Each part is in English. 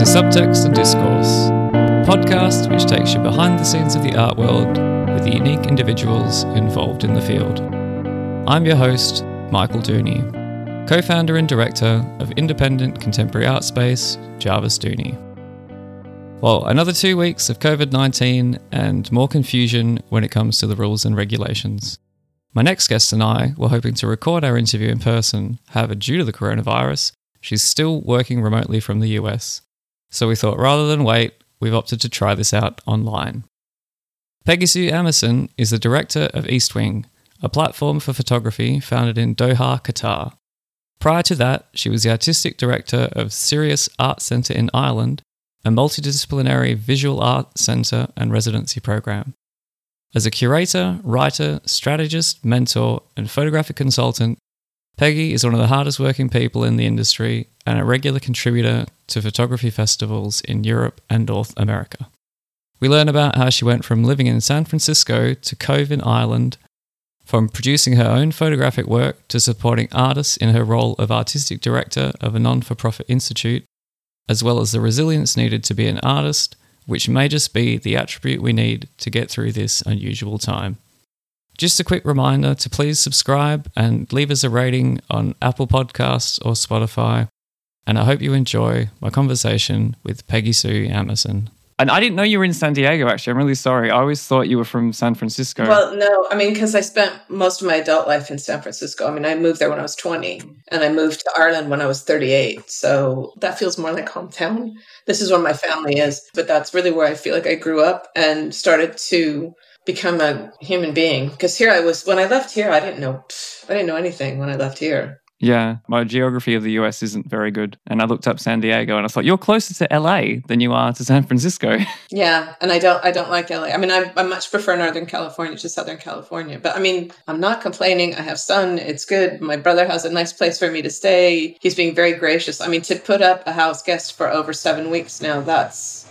to Subtext and Discourse, a podcast which takes you behind the scenes of the art world with the unique individuals involved in the field. I'm your host, Michael Dooney, co founder and director of independent contemporary art space, Jarvis Dooney. Well, another two weeks of COVID 19 and more confusion when it comes to the rules and regulations. My next guest and I were hoping to record our interview in person, however, due to the coronavirus, she's still working remotely from the US. So we thought rather than wait, we've opted to try this out online. Peggy Sue Amison is the director of Eastwing, a platform for photography founded in Doha, Qatar. Prior to that, she was the artistic director of Sirius Art Centre in Ireland, a multidisciplinary visual art centre and residency program. As a curator, writer, strategist, mentor, and photographic consultant, Peggy is one of the hardest working people in the industry and a regular contributor to photography festivals in Europe and North America. We learn about how she went from living in San Francisco to Cobh in Ireland, from producing her own photographic work to supporting artists in her role of artistic director of a non for profit institute, as well as the resilience needed to be an artist which may just be the attribute we need to get through this unusual time. Just a quick reminder to please subscribe and leave us a rating on Apple Podcasts or Spotify. And I hope you enjoy my conversation with Peggy Sue Amison. And I didn't know you were in San Diego, actually. I'm really sorry. I always thought you were from San Francisco. Well, no, I mean, because I spent most of my adult life in San Francisco. I mean, I moved there when I was 20 and I moved to Ireland when I was 38. So that feels more like hometown. This is where my family is, but that's really where I feel like I grew up and started to become a human being. Because here I was, when I left here, I didn't know, I didn't know anything when I left here. Yeah, my geography of the US isn't very good. And I looked up San Diego and I thought, you're closer to LA than you are to San Francisco. Yeah, and I don't I don't like LA. I mean, I, I much prefer Northern California to Southern California. But I mean, I'm not complaining. I have sun. It's good. My brother has a nice place for me to stay. He's being very gracious. I mean, to put up a house guest for over seven weeks now, that's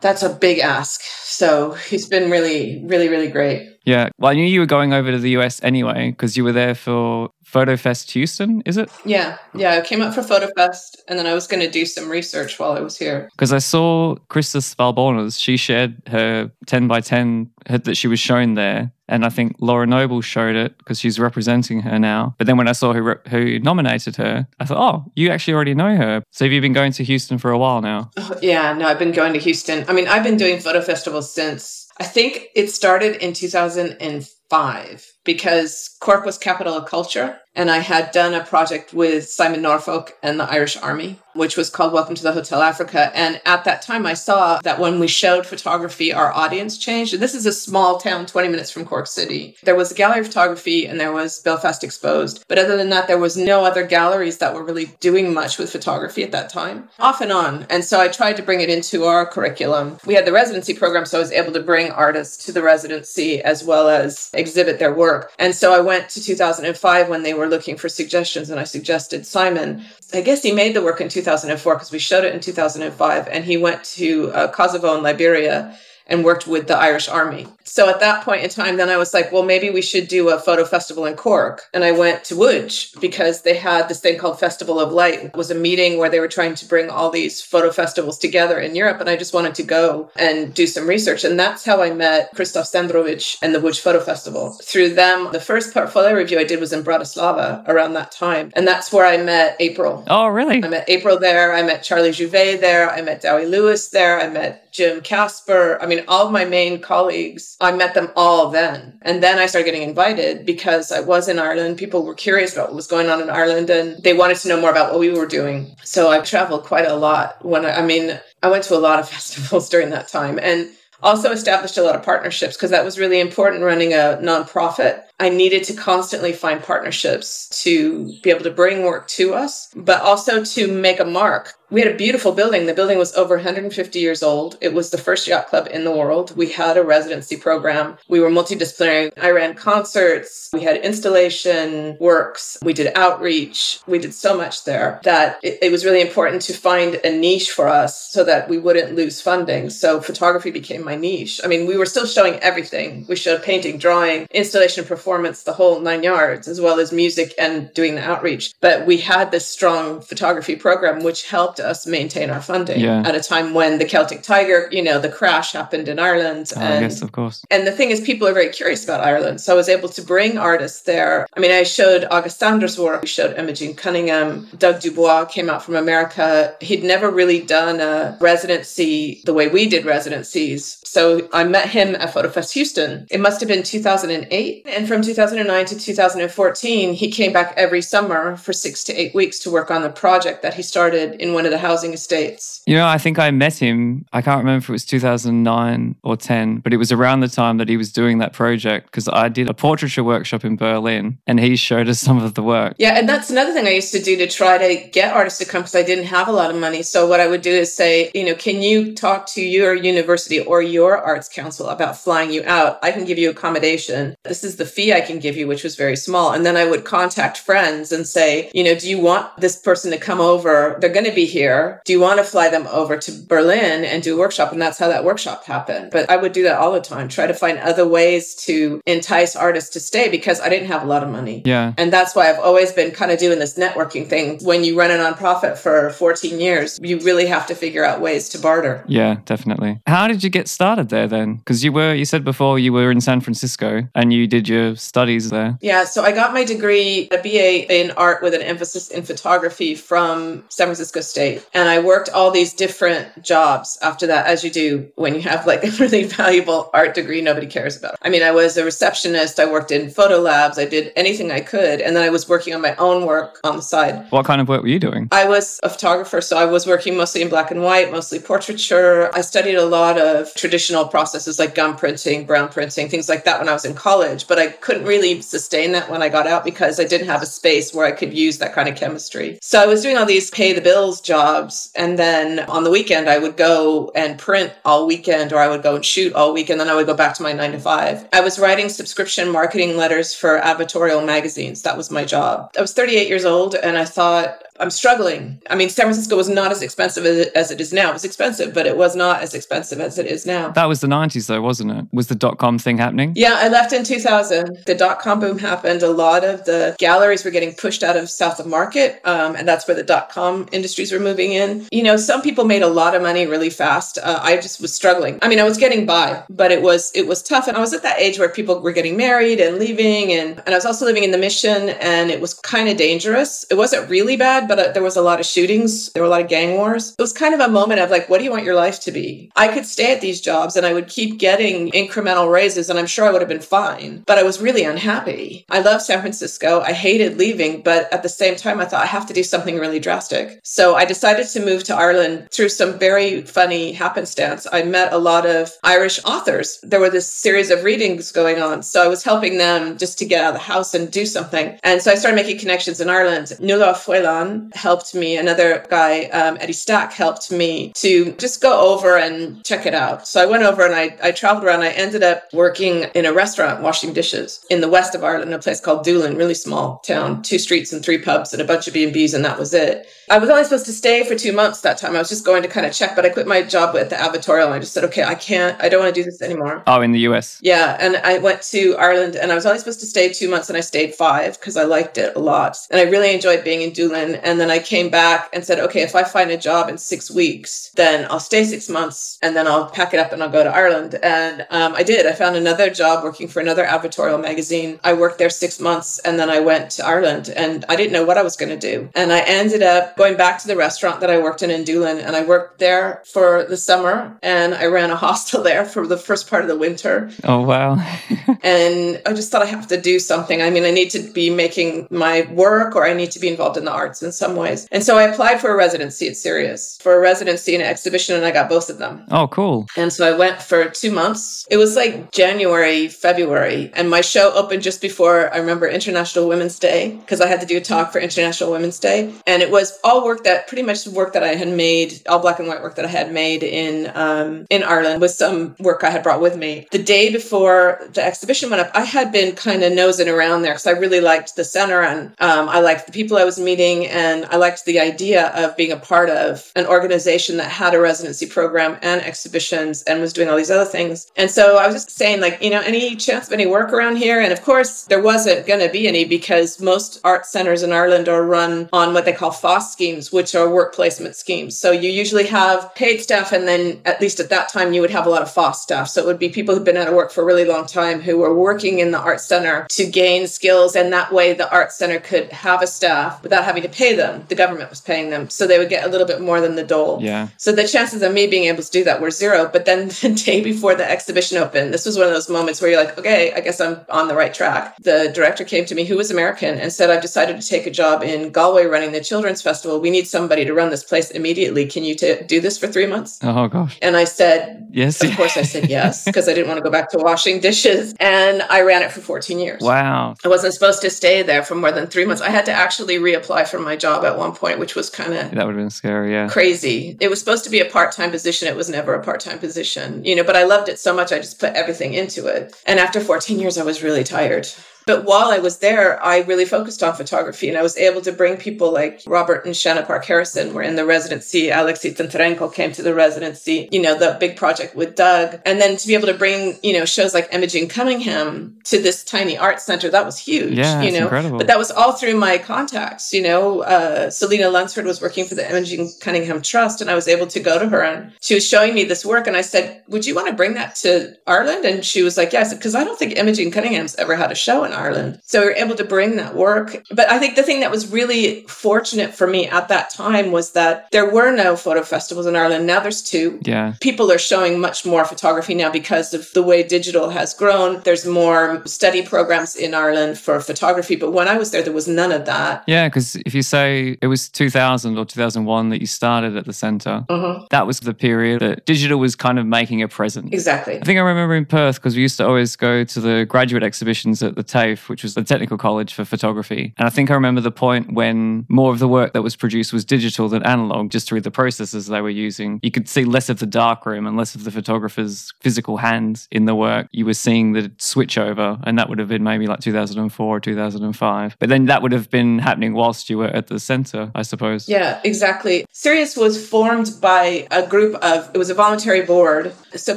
that's a big ask. So he's been really, really, really great. Yeah. Well, I knew you were going over to the US anyway because you were there for FotoFest Houston, is it? Yeah. Yeah. I came up for FotoFest and then I was going to do some research while I was here. Because I saw Krista Svalbonas, she shared her 10 by 10 that she was shown there. And I think Laura Noble showed it because she's representing her now. But then when I saw who, who nominated her, I thought, oh, you actually already know her. So have you been going to Houston for a while now? Oh, yeah. No, I've been going to Houston. I mean, I've been doing photo festivals since I think it started in 2005 because Cork was capital of culture. And I had done a project with Simon Norfolk and the Irish Army, which was called Welcome to the Hotel Africa. And at that time, I saw that when we showed photography, our audience changed. And this is a small town 20 minutes from Cork City. There was a gallery of photography and there was Belfast Exposed. But other than that, there was no other galleries that were really doing much with photography at that time, off and on. And so I tried to bring it into our curriculum. We had the residency program, so I was able to bring artists to the residency as well as exhibit their work. And so I went to 2005 when they were looking for suggestions and I suggested Simon. I guess he made the work in 2004 because we showed it in 2005 and he went to uh, Kosovo and Liberia and worked with the Irish Army. So at that point in time, then I was like, well, maybe we should do a photo festival in Cork. And I went to Łódź because they had this thing called Festival of Light. It was a meeting where they were trying to bring all these photo festivals together in Europe. And I just wanted to go and do some research. And that's how I met Krzysztof Candrowicz and the Łódź Photo Festival. Through them, the first portfolio review I did was in Bratislava around that time. And that's where I met April. Oh, really? I met April there. I met Charlie Jouvet there. I met Dowie Lewis there. I met Jim Casper. I mean, all of my main colleagues, I met them all then. And then I started getting invited because I was in Ireland. People were curious about what was going on in Ireland and they wanted to know more about what we were doing. So I traveled quite a lot when I, I mean, I went to a lot of festivals during that time and also established a lot of partnerships because that was really important running a nonprofit. I needed to constantly find partnerships to be able to bring work to us, but also to make a mark we had a beautiful building. The building was over 150 years old. It was the first yacht club in the world. We had a residency program. We were multidisciplinary. I ran concerts. We had installation works. We did outreach. We did so much there that it, it was really important to find a niche for us so that we wouldn't lose funding. So photography became my niche. I mean, we were still showing everything. We showed painting, drawing, installation, performance performance, the whole nine yards, as well as music and doing the outreach. But we had this strong photography program, which helped us maintain our funding Yeah. at a time when the Celtic Tiger, you know, the crash happened in Ireland. Oh, and yes, of course. and the thing is, people are very curious about Ireland. So I was able to bring artists there. I mean, I showed August Sanders' work, we showed Imogen Cunningham. Doug Dubois came out from America. He'd never really done a residency the way we did residencies. So I met him at FotoFest Houston. It must have been 2008. And from 2009 to 2014, he came back every summer for six to eight weeks to work on the project that he started in one of the housing estates. You know, I think I met him. I can't remember if it was 2009 or 10, but it was around the time that he was doing that project because I did a portraiture workshop in Berlin and he showed us some of the work. Yeah, and that's another thing I used to do to try to get artists to come because I didn't have a lot of money. So what I would do is say, you know, can you talk to your university or your arts council about flying you out? I can give you accommodation. This is the fee I can give you, which was very small. And then I would contact friends and say, you know, do you want this person to come over? They're going to be here. Do you want to fly them over to Berlin and do a workshop? And that's how that workshop happened. But I would do that all the time, try to find other ways to entice artists to stay because I didn't have a lot of money. Yeah. And that's why I've always been kind of doing this networking thing. When you run a nonprofit for 14 years, you really have to figure out ways to barter. Yeah, definitely. How did you get started there then? Because you were, you said before you were in San Francisco and you did your studies there. Yeah, so I got my degree, a BA in art with an emphasis in photography from San Francisco State. And I worked all these different jobs after that, as you do when you have like a really valuable art degree nobody cares about. I mean, I was a receptionist, I worked in photo labs, I did anything I could. And then I was working on my own work on the side. What kind of work were you doing? I was a photographer, so I was working mostly in black and white, mostly portraiture. I studied a lot of traditional processes like gum printing, brown printing, things like that when I was in college, but I couldn't really sustain that when I got out because I didn't have a space where I could use that kind of chemistry. So I was doing all these pay the bills jobs, and then on the weekend I would go and print all weekend or I would go and shoot all weekend, then I would go back to my 9 to 5. I was writing subscription marketing letters for advertorial magazines. That was my job. I was 38 years old and I thought I'm struggling. I mean, San Francisco was not as expensive as it, as it is now. It was expensive, but it was not as expensive as it is now. That was the 90s though, wasn't it? Was the dot com thing happening? Yeah, I left in 2000. The dot com boom happened. A lot of the galleries were getting pushed out of South of Market, um, and that's where the dot com industries were moving in. You know, some people made a lot of money really fast. Uh, I just was struggling. I mean, I was getting by, but it was it was tough. And I was at that age where people were getting married and leaving, and and I was also living in the Mission, and it was kind of dangerous. It wasn't really bad, but uh, there was a lot of shootings. There were a lot of gang wars. It was kind of a moment of like, what do you want your life to be? I could stay at these jobs, and I would keep getting incremental raises, and I'm sure I would have been fine. But I was really unhappy. I love San Francisco. I hated leaving, but at the same time, I thought I have to do something really drastic. So I decided to move to Ireland through some very funny happenstance. I met a lot of Irish authors. There were this series of readings going on. So I was helping them just to get out of the house and do something. And so I started making connections in Ireland. Nuala Faolain helped me. Another guy, um, Eddie Stack, helped me to just go over and check it out. So I went over and I, I traveled around. I ended up working in a restaurant washing dishes in the west of Ireland, a place called Doolin, really small town, two streets and three pubs and a bunch of B&Bs and that was it. I was only supposed to stay for two months that time. I was just going to kind of check, but I quit my job at the advertorial and I just said, okay, I can't, I don't want to do this anymore. Oh, in the US. Yeah, and I went to Ireland and I was only supposed to stay two months and I stayed five because I liked it a lot. And I really enjoyed being in Doolin. And then I came back and said, okay, if I find a job in six weeks, then I'll stay six months and then I'll pack it up and I'll go to Ireland. And um, I did. I found another job working for another advertorial magazine. I worked there six months and then I went to Ireland and I didn't know what I was going to do. And I ended up going back to the restaurant that I worked in in Doolin and I worked there for the summer and I ran a hostel there for the first part of the winter. Oh, wow. And I just thought I have to do something. I mean, I need to be making my work or I need to be involved in the arts in some ways. And so I applied for a residency at Sirius for a residency and an exhibition, and I got both of them. oh, cool. And so I went for two months. It was like January, February, and my show opened just before I remember International Women's Day because I had to do a talk for International Women's Day. And it was all work that pretty much the work that I had made, all black and white work that I had made in um, in Ireland with some work I had brought with me. The day before the exhibition went up, I had been kind of nosing around there because I really liked the center and um, I liked the people I was meeting. And I liked the idea of being a part of an organization that had a residency program and exhibitions and was doing all these other things. And so I was just saying, like, you know, any chance of any work around here? And of course, there wasn't going to be any because most art centers in Ireland are run on what they call FÁS schemes, which are work placement schemes. So you usually have paid staff, and then at least at that time, you would have a lot of FÁS staff. So it would be people who've been out of work for a really long time who were working in the art center to gain skills. And that way, the art center could have a staff without having to pay them. The government was paying them. So they would get a little bit more than the dole. Yeah. So the chances of me being able to do that were zero. But then the day before the exhibition opened, this was one of those moments where you're like, okay, I guess I'm on the right track. The director came to me, who was American, and said, I've decided to take a job in Galway running the Children's Festival. We need somebody to run this place immediately. Can you t- do this for three months? Oh, gosh. And I said, Yes. Of course, I said yes, because I didn't want to go back to washing dishes. And I ran it for 14 years. Wow. I wasn't supposed to stay there for more than three months. I had to actually reapply for my job at one point, which was kind of That would have been scary, yeah. crazy. It was supposed to be a part time position. It was never a part time position, you know, but I loved it so much. I just put everything into it. And after 14 years, I was really tired. But while I was there, I really focused on photography and I was able to bring people like Robert and Shana ParkeHarrison were in the residency. Alexei Titarenko came to the residency, you know, the big project with Doug. And then to be able to bring, you know, shows like Imogen Cunningham to this tiny art center, that was huge, Yeah, you know. incredible. But that was all through my contacts, you know. Uh, Selena Lunsford was working for the Imogen Cunningham Trust and I was able to go to her and she was showing me this work and I said, would you want to bring that to Ireland? And she was like, yes, because I don't think Imogen Cunningham's ever had a show in Ireland. So we were able to bring that work. But I think the thing that was really fortunate for me at that time was that there were no photo festivals in Ireland. Now there's two. Yeah. People are showing much more photography now because of the way digital has grown. There's more study programs in Ireland for photography. But when I was there, there was none of that. Yeah, because if you say it was 2000 or 2001 that you started at the center, Mhm. that was the period that digital was kind of making a presence. Exactly. I think I remember in Perth because we used to always go to the graduate exhibitions at the TAFE, which was the technical college for photography. And I think I remember the point when more of the work that was produced was digital than analog, just through the processes they were using. You could see less of the darkroom and less of the photographer's physical hands in the work. You were seeing the switch over, and that would have been maybe like 2004 or 2005. But then that would have been happening whilst you were at the center, I suppose. Yeah, exactly. Sirius was formed by a group of it was a voluntary board. So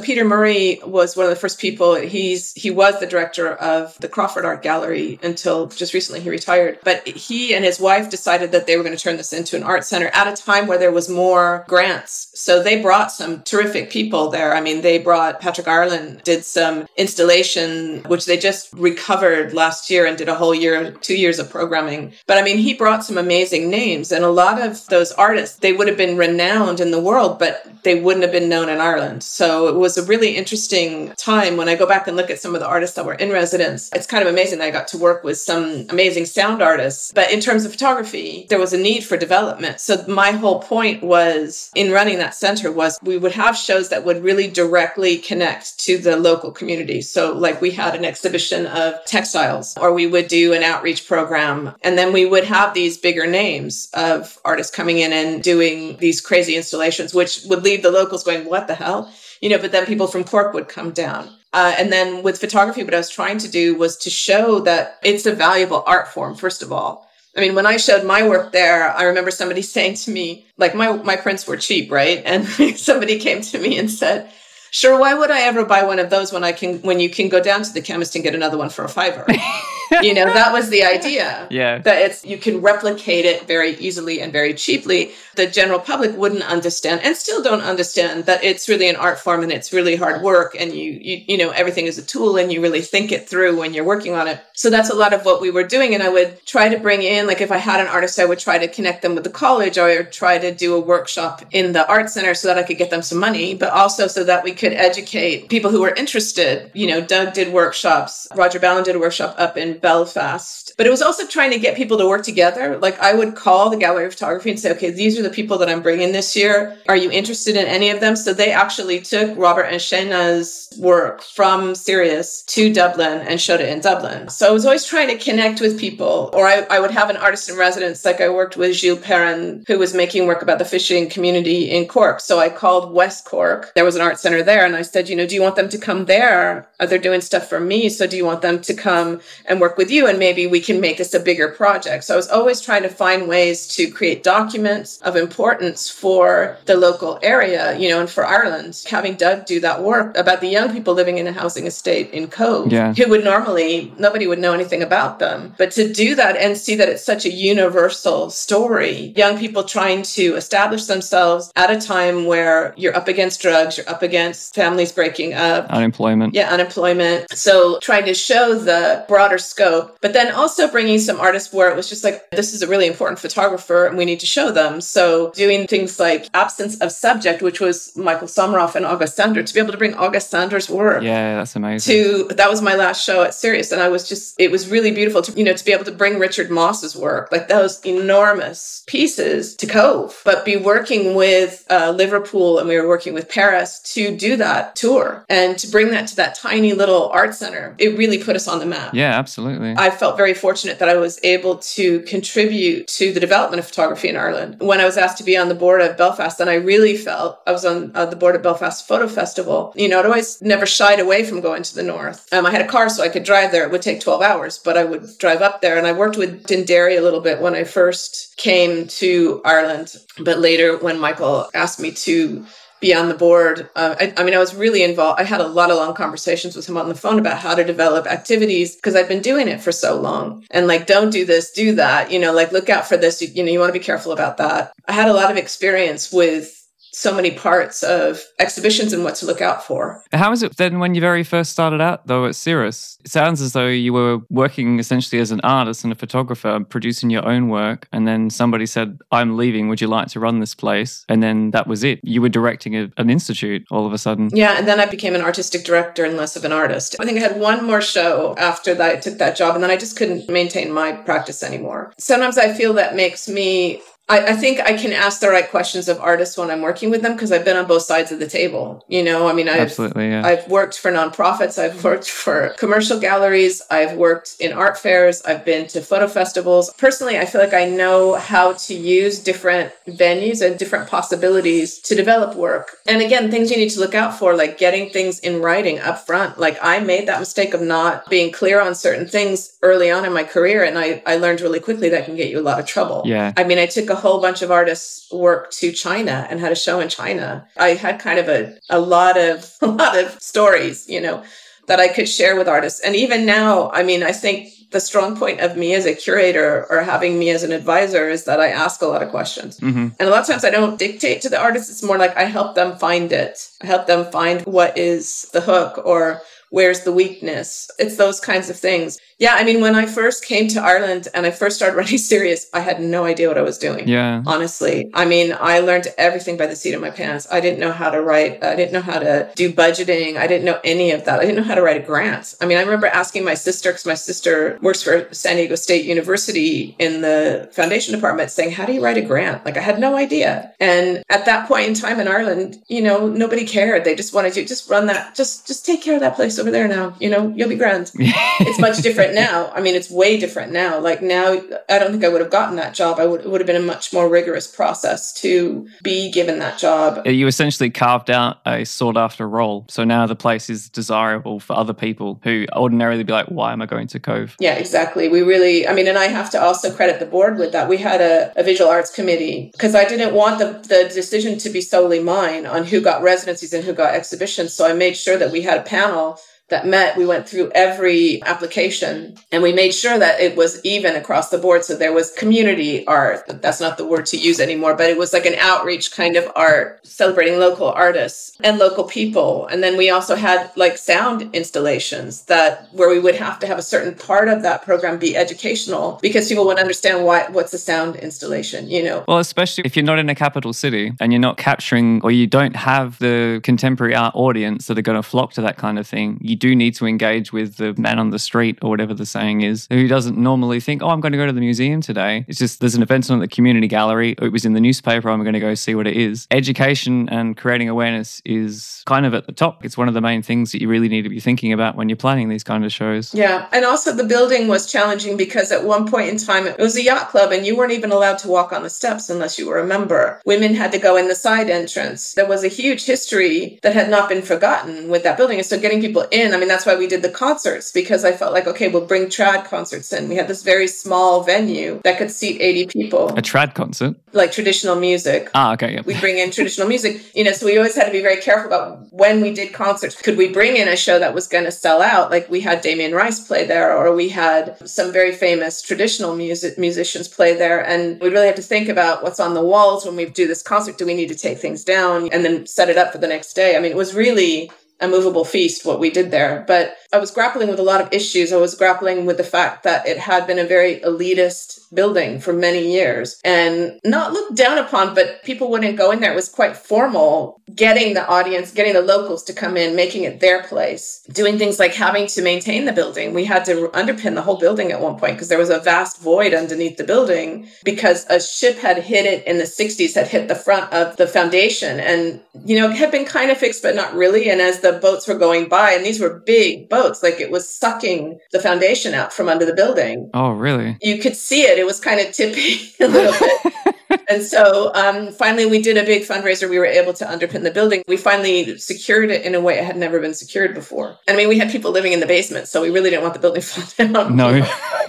Peter Murray was one of the first people. He's he was the director of the Crawford Art Gallery until just recently he retired. But he and his wife decided that they were going to turn this into an art center at a time where there was more grants. So they brought some terrific people there. I mean, they brought Patrick Ireland did some installation which they just recovered last year and did a whole year, 2 years of programming. But I mean, he brought some amazing names and a lot of those artists, they would have been renowned in the world, but they wouldn't have been known in Ireland. So it was a really interesting time when I go back and look at some of the artists that were in residence. It's kind of amazing that I got to work with some amazing sound artists. But in terms of photography, there was a need for development. So my whole point was in running that center was we would have shows that would really directly connect to the local community. So like we had an exhibition of textiles or we would do an outreach program and then we would have these bigger names of artists coming in and doing these crazy installations which would leave the locals going what the hell you know but then people from cork would come down uh, and then with photography what i was trying to do was to show that it's a valuable art form first of all I mean, when I showed my work there, I remember somebody saying to me, like, my, my prints were cheap, right? And somebody came to me and said, sure, why would I ever buy one of those when I can, when you can go down to the chemist and get another one for a fiver? you know, that was the idea. Yeah. That it's, you can replicate it very easily and very cheaply. The general public wouldn't understand and still don't understand that it's really an art form and it's really hard work and you, you, you know, everything is a tool and you really think it through when you're working on it. So that's a lot of what we were doing. And I would try to bring in, like, if I had an artist, I would try to connect them with the college or try to do a workshop in the art center so that I could get them some money, but also so that we could educate people who were interested. You know, Doug did workshops, Roger Ballen did a workshop up in Belfast, but it was also trying to get people to work together. Like I would call the Gallery of Photography and say, okay, these are the people that I'm bringing this year. Are you interested in any of them? So they actually took Robert and Shana's work from Sirius to Dublin and showed it in Dublin. So I was always trying to connect with people, or I, I would have an artist in residence. Like I worked with Gilles Perrin, who was making work about the fishing community in Cork. So I called West Cork. There was an art center there. And I said, you know, do you want them to come there? They're they doing stuff for me? So do you want them to come and work work with you and maybe we can make this a bigger project. So I was always trying to find ways to create documents of importance for the local area, you know, and for Ireland. Having Doug do that work about the young people living in a housing estate in Cobh, yeah. who would normally, nobody would know anything about them. But to do that and see that it's such a universal story, young people trying to establish themselves at a time where you're up against drugs, you're up against families breaking up, unemployment. Yeah, unemployment. So trying to show the broader scope, but then also bringing some artists where it was just like, this is a really important photographer and we need to show them. So doing things like Absence of Subject, which was Michael Somoroff and August Sander, to be able to bring August Sander's work. Yeah, that's amazing. To that was my last show at Sirius, and I was just it was really beautiful to you know to be able to bring Richard Mosse's work, like those enormous pieces, to Cobh, but be working with uh, Liverpool and we were working with Paris to do that tour and to bring that to that tiny little art center. It really put us on the map. Yeah, absolutely. I felt very fortunate that I was able to contribute to the development of photography in Ireland. When I was asked to be on the board of Belfast, and I really felt I was on uh, the board of Belfast Photo Festival. You know, I'd always never shied away from going to the north. Um, I had a car so I could drive there. It would take 12 hours, but I would drive up there. And I worked with danderry a little bit when I first came to Ireland. But later, when Michael asked me to be on the board. Uh, I, I, mean, I was really involved. I had a lot of long conversations with him on the phone about how to develop activities because I've been doing it for so long. And like, don't do this, do that. You know, like, look out for this. You, you know, you want to be careful about that. I had a lot of experience with so many parts of exhibitions and what to look out for. How was it then when you very first started out, though, at Sirius? It sounds as though you were working essentially as an artist and a photographer, producing your own work, and then somebody said, I'm leaving, would you like to run this place? And then that was it. You were directing a, an institute all of a sudden. Yeah, and then I became an artistic director and less of an artist. I think I had one more show after that I took that job, and then I just couldn't maintain my practice anymore. Sometimes I feel that makes me I, I, think I can ask the right questions of artists when I'm working with them because I've been on both sides of the table. You know, I mean, I've, Absolutely, yeah. I've worked for nonprofits, I've worked for commercial galleries, I've worked in art fairs, I've been to photo festivals. Personally, I feel like I know how to use different venues and different possibilities to develop work. And again, things you need to look out for, like getting things in writing up front. Like I made that mistake of not being clear on certain things early on in my career, and I, I learned really quickly that can get you a lot of trouble. Yeah. I mean, I took a whole bunch of artists work to China and had a show in China. I had kind of a, a lot of a lot of stories, you know, that I could share with artists. And even now, I mean, I think the strong point of me as a curator or having me as an advisor is that I ask a lot of questions. Mm-hmm. And a lot of times I don't dictate to the artists. It's more like I help them find it. I help them find what is the hook or where's the weakness. It's those kinds of things. Yeah, I mean, when I first came to Ireland and I first started running Sirius, I had no idea what I was doing. Yeah. Honestly. I mean, I learned everything by the seat of my pants. I didn't know how to write, I didn't know how to do budgeting. I didn't know any of that. I didn't know how to write a grant. I mean, I remember asking my sister, because my sister works for San Diego State University in the foundation department, saying, How do you write a grant? Like, I had no idea. And at that point in time in Ireland, you know, nobody cared. They just wanted you just run that, just just take care of that place over there now. You know, you'll be grand. it's much different now. I mean, it's way different now. Like now, I don't think I would have gotten that job. I would it would have been a much more rigorous process to be given that job. You essentially carved out a sought after role. So now the place is desirable for other people who ordinarily be like, why am I going to Cobh? Yeah, exactly. We really, I mean, and I have to also credit the board with that. We had a, a visual arts committee because I didn't want the, the decision to be solely mine on who got residencies and who got exhibitions. So I made sure that we had a panel that met. We went through every application and we made sure that it was even across the board. So there was community art. That's not the word to use anymore, but it was like an outreach kind of art celebrating local artists and local people. And then we also had like sound installations that where we would have to have a certain part of that program be educational because people would understand why what's a sound installation, you know. Well, especially if you're not in a capital city and you're not capturing or you don't have the contemporary art audience that are going to flock to that kind of thing. You you do need to engage with the man on the street or whatever the saying is, who doesn't normally think, oh, I'm going to go to the museum today. It's just there's an event on at the community gallery. It was in the newspaper. I'm going to go see what it is. Education and creating awareness is kind of at the top. It's one of the main things that you really need to be thinking about when you're planning these kind of shows. Yeah. And also the building was challenging because at one point in time, it was a yacht club and you weren't even allowed to walk on the steps unless you were a member. Women had to go in the side entrance. There was a huge history that had not been forgotten with that building. And so getting people in in. I mean, that's why we did the concerts because I felt like, okay, we'll bring trad concerts in. We had this very small venue that could seat 80 people. A trad concert? Like traditional music. Ah, okay. Yeah. We bring in traditional music, you know, so we always had to be very careful about when we did concerts. Could we bring in a show that was going to sell out? Like we had Damien Rice play there, or we had some very famous traditional music musicians play there. And we really have to think about what's on the walls when we do this concert. Do we need to take things down and then set it up for the next day? I mean, it was really a movable feast what we did there. But I was grappling with a lot of issues. I was grappling with the fact that it had been a very elitist building for many years and not looked down upon, but people wouldn't go in there. It was quite formal, getting the audience, getting the locals to come in, making it their place, doing things like having to maintain the building. We had to underpin the whole building at one point because there was a vast void underneath the building because a ship had hit it in the 60s, had hit the front of the foundation and, you know, had been kind of fixed, but not really. And as the boats were going by, and these were big boats, like it was sucking the foundation out from under the building. Oh, really? You could see it it was kind of tipping a little bit. and so um, finally, we did a big fundraiser. We were able to underpin the building. We finally secured it in a way it had never been secured before. I mean, we had people living in the basement, so we really didn't want the building to fall down. No.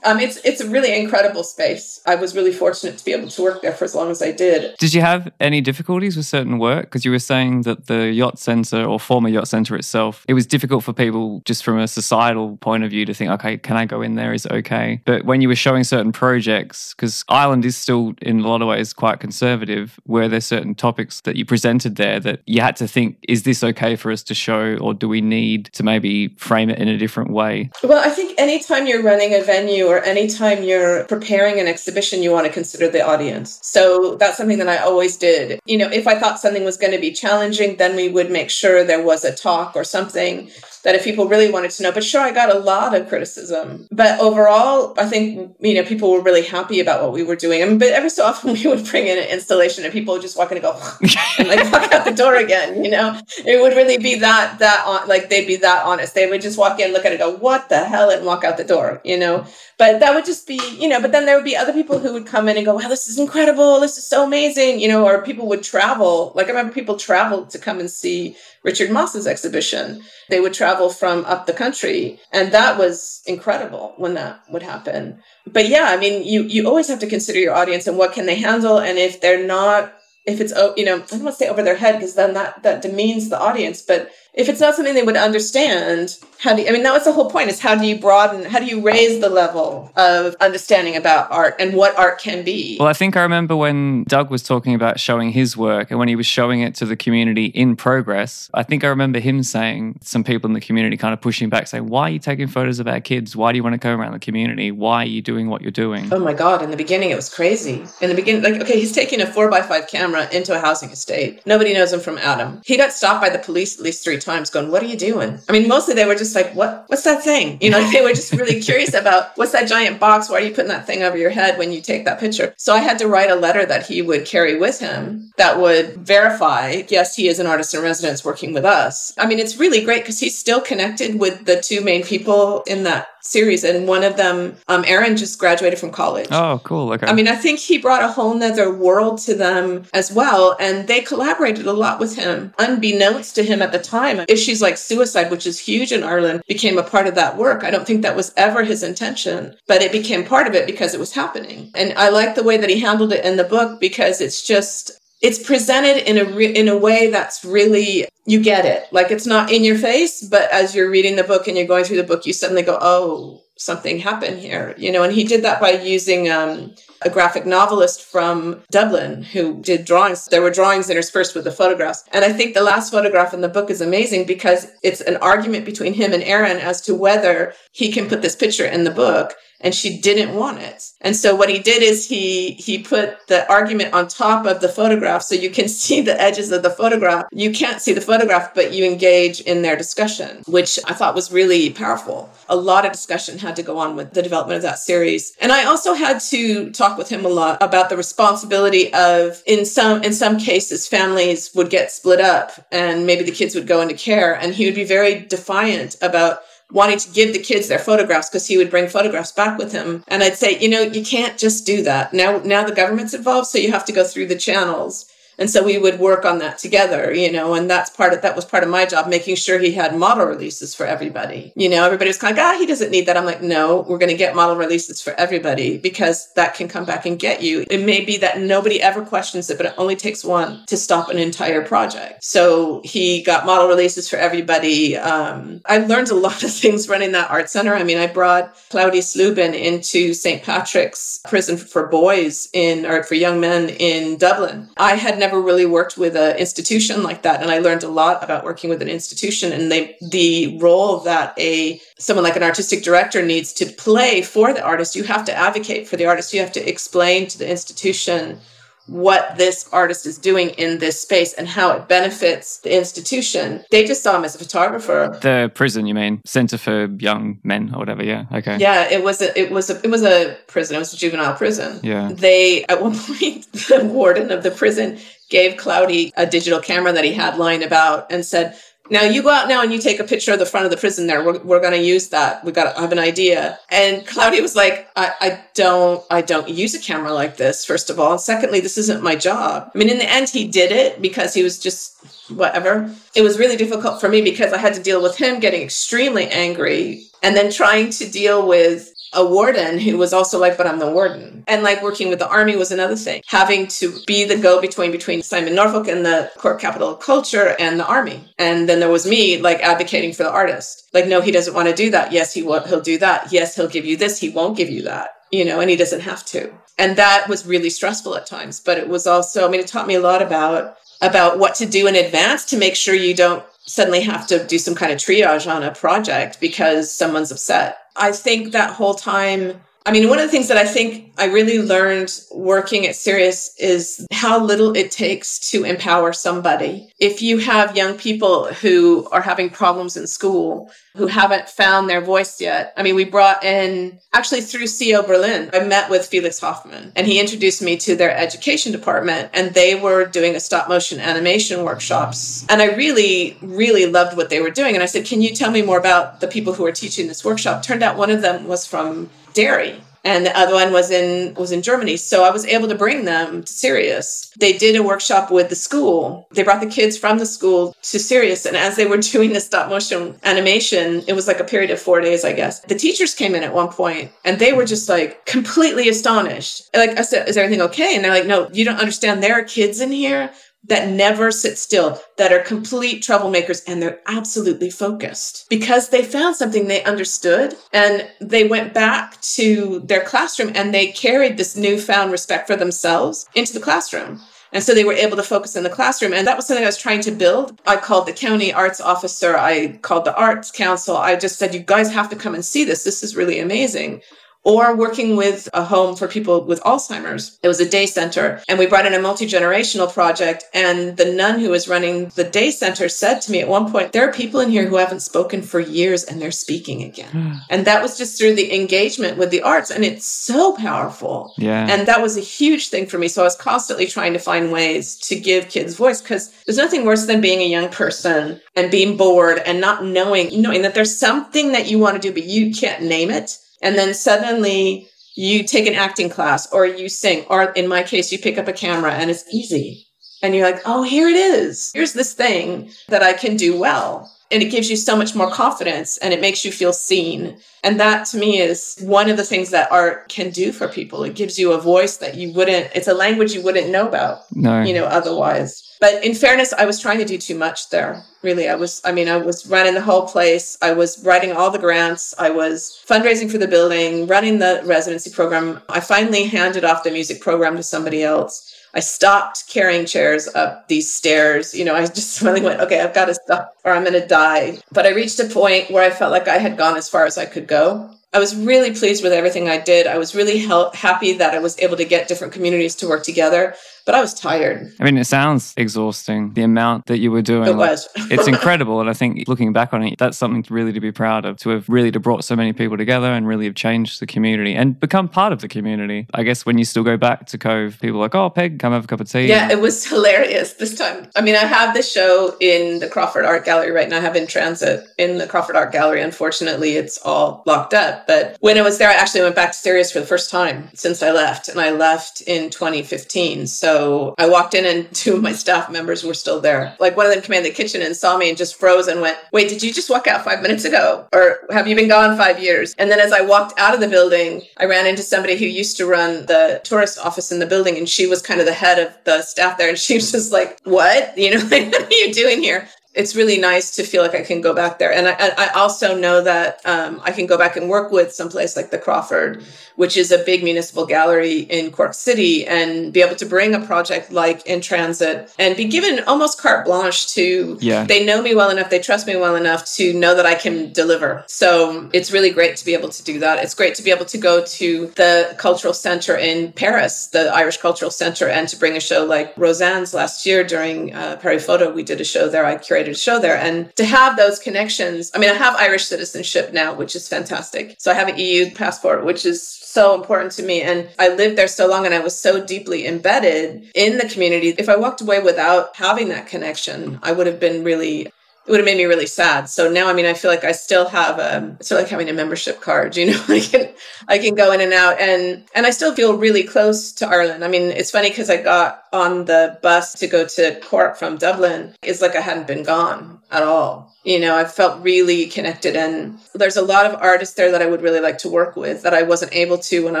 Um, it's it's a really incredible space. I was really fortunate to be able to work there for as long as I did. Did you have any difficulties with certain work? Because you were saying that the yacht center or former yacht center itself, it was difficult for people just from a societal point of view to think, okay, can I go in there? Is it okay? But when you were showing certain projects, because Ireland is still in a lot of ways quite conservative, were there certain topics that you presented there that you had to think, is this okay for us to show, or do we need to maybe frame it in a different way? Well, I think anytime you're running a venue or anytime you're preparing an exhibition, you want to consider the audience. So that's something that I always did. You know, if I thought something was going to be challenging, then we would make sure there was a talk or something that if people really wanted to know. But sure, I got a lot of criticism. But overall, I think, you know, people were really happy about what we were doing. I mean, but every so often we would bring in an installation and people would just walk in and go and like walk out the door again, you know? It would really be that, that, on, like they'd be that honest. They would just walk in, look at it, go, what the hell, and walk out the door, you know? But that would just be, you know, but then there would be other people who would come in and go, wow, this is incredible. This is so amazing, you know, or people would travel. Like I remember people traveled to come and see Richard Mosse's exhibition. They would travel from up the country. And that was incredible when that would happen. But yeah, I mean, you, you always have to consider your audience and what can they handle. And if they're not, if it's, oh, you know, I don't want to say over their head because then that, that demeans the audience, but if it's not something they would understand, how do you, I mean, that was the whole point is how do you broaden, how do you raise the level of understanding about art and what art can be? Well, I think I remember when Doug was talking about showing his work and when he was showing it to the community in progress, I think I remember him saying, some people in the community kind of pushing back, saying, why are you taking photos of our kids? Why do you want to go around the community? Why are you doing what you're doing? Oh my God. In the beginning, it was crazy. In the beginning, like, okay, he's taking a four by five camera into a housing estate. Nobody knows him from Adam. He got stopped by the police at least three times going, what are you doing? I mean, mostly they were just like, what, what's that thing? You know, they were just really curious about what's that giant box? Why are you putting that thing over your head when you take that picture? So I had to write a letter that he would carry with him that would verify, yes, he is an artist in residence working with us. I mean, it's really great because he's still connected with the two main people in that series and one of them um, aaron just graduated from college. Oh cool okay. I mean i think he brought a whole nother world to them as well and they collaborated a lot with him. Unbeknownst to him at the time issues like suicide which is huge in ireland became a part of that work. I don't think that was ever his intention but it became part of it because it was happening. And i like the way that he handled it in the book because it's just it's presented in a re- in a way that's really you get it like it's not in your face but as you're reading the book and you're going through the book you suddenly go oh something happened here you know and he did that by using um, a graphic novelist from Dublin who did drawings. There were drawings interspersed with the photographs. And I think the last photograph in the book is amazing because it's an argument between him and Aaron as to whether he can put this picture in the book and she didn't want it. And so what he did is he he put the argument on top of the photograph so you can see the edges of the photograph. You can't see the photograph but you engage in their discussion, which I thought was really powerful. A lot of discussion had to go on with the development of that series. And I also had to talk with him a lot about the responsibility of in some in some cases families would get split up and maybe the kids would go into care and he would be very defiant about wanting to give the kids their photographs because he would bring photographs back with him. And I'd say, you know, you can't just do that. Now, now the government's involved, so you have to go through the channels. And so we would work on that together, you know, and that's part of that was part of my job, making sure he had model releases for everybody. You know, everybody was kind of like, ah, he doesn't need that. I'm like, no, we're going to get model releases for everybody because that can come back and get you. It may be that nobody ever questions it, but it only takes one to stop an entire project. So he got model releases for everybody. Um, I learned a lot of things running that art center. I mean, I brought claudia Lubin into St. Patrick's prison for boys in, or for young men in Dublin. I had never really worked with an institution like that. And I learned a lot about working with an institution and they, the role that a, someone like an artistic director needs to play for the artist. You have to advocate for the artist. You have to explain to the institution what this artist is doing in this space and how it benefits the institution. They just saw him as a photographer. The prison, you mean, Center for Young Men or whatever? Yeah, okay. Yeah, it was a, it was a, it was a prison. It was a juvenile prison. Yeah. They at one point the warden of the prison gave Cloudy a digital camera that he had lying about and said, now you go out now and you take a picture of the front of the prison there. We're, we're going to use that. We got, I have an idea. And Claudia was like, I, I don't, I don't use a camera like this, first of all. And secondly, this isn't my job. I mean, in the end, he did it because he was just whatever. It was really difficult for me because I had to deal with him getting extremely angry and then trying to deal with a warden who was also like, but I'm the warden. And like working with the army was another thing. Having to be the go between between Simon Norfolk and the Cork Capital Culture and the army. And then there was me like advocating for the artist. Like, no, he doesn't want to do that. Yes, he will. He'll do that. Yes, he'll give you this. He won't give you that. You know, and he doesn't have to. And that was really stressful at times. But it was also, I mean, it taught me a lot about about what to do in advance to make sure you don't suddenly have to do some kind of triage on a project because someone's upset. I think that whole time, I mean, one of the things that I think I really learned working at Sirius is how little it takes to empower somebody. If you have young people who are having problems in school, who haven't found their voice yet. I mean, we brought in actually through C/O Berlin, I met with Felix Hoffmann and he introduced me to their education department and they were doing a stop motion animation workshops. And I really, really loved what they were doing. And I said, Can you tell me more about the people who are teaching this workshop? Turned out one of them was from Derry and the other one was in was in Germany. So I was able to bring them to Sirius. They did a workshop with the school. They brought the kids from the school to Sirius, and as they were doing the stop motion animation, it was like a period of four days, I guess. The teachers came in at one point, and they were just like completely astonished. Like I said, "Is everything okay?" And they're like, "No, you don't understand. There are kids in here that never sit still, that are complete troublemakers, and they're absolutely focused because they found something they understood and they went back to their classroom and they carried this newfound respect for themselves into the classroom. And so they were able to focus in the classroom. And that was something I was trying to build. I called the county arts officer. I called the arts council. I just said, you guys have to come and see this. This is really amazing or working with a home for people with Alzheimer's. It was a day center, and we brought in a multi generational project. And the nun who was running the day center said to me at one point, There are people in here who haven't spoken for years and they're speaking again. and that was just through the engagement with the arts. And it's so powerful. Yeah. And that was a huge thing for me. So I was constantly trying to find ways to give kids voice because there's nothing worse than being a young person and being bored and not knowing, knowing that there's something that you want to do, but you can't name it and then suddenly you take an acting class or you sing, or in my case, you pick up a camera and it's easy. And you're like, oh, here it is. Here's this thing that I can do well. And it gives you so much more confidence and it makes you feel seen. And that to me is one of the things that art can do for people. It gives you a voice that you wouldn't, it's a language you wouldn't know about, no. you know, otherwise. But in fairness, I was trying to do too much there. Really, I was, I mean, I was running the whole place. I was writing all the grants. I was fundraising for the building, running the residency program. I finally handed off the music program to somebody else. I stopped carrying chairs up these stairs. You know, I just really went, okay, I've got to stop or I'm going to die. But I reached a point where I felt like I had gone as far as I could go. I was really pleased with everything I did. I was really happy that I was able to get different communities to work together but I was tired. I mean, it sounds exhausting, the amount that you were doing. It was. it's incredible. And I think looking back on it, that's something really to be proud of, to have really to brought so many people together and really have changed the community and become part of the community. I guess when you still go back to Cobh, people are like, oh, Peg, come have a cup of tea. Yeah, it was hilarious this time. I mean, I have the show in the Crawford Art Gallery right now. I have in transit in the Crawford Art Gallery. Unfortunately, it's all locked up. But when I was there, I actually went back to Sirius for the first time since I left. And I left in 2015. So so I walked in and two of my staff members were still there. Like one of them came in the kitchen and saw me and just froze and went, Wait, did you just walk out five minutes ago? Or have you been gone five years? And then as I walked out of the building, I ran into somebody who used to run the tourist office in the building and she was kind of the head of the staff there. And she was just like, What? You know, like, what are you doing here? It's really nice to feel like I can go back there. And I, I also know that um, I can go back and work with someplace like the Crawford, which is a big municipal gallery in Cork City, and be able to bring a project like In Transit and be given almost carte blanche to, yeah. they know me well enough, they trust me well enough to know that I can deliver. So it's really great to be able to do that. It's great to be able to go to the cultural center in Paris, the Irish Cultural Center, and to bring a show like Roseanne's last year during uh, Paris Photo. We did a show there. I curated to show there. And to have those connections, I mean, I have Irish citizenship now, which is fantastic. So I have an EU passport, which is so important to me. And I lived there so long and I was so deeply embedded in the community. If I walked away without having that connection, I would have been really it would have made me really sad. So now, I mean, I feel like I still have a, it's sort of like having a membership card, you know, I can, I can go in and out and, and I still feel really close to Ireland. I mean, it's funny because I got on the bus to go to Cork from Dublin. is like I hadn't been gone at all. You know, I felt really connected and there's a lot of artists there that I would really like to work with that I wasn't able to when I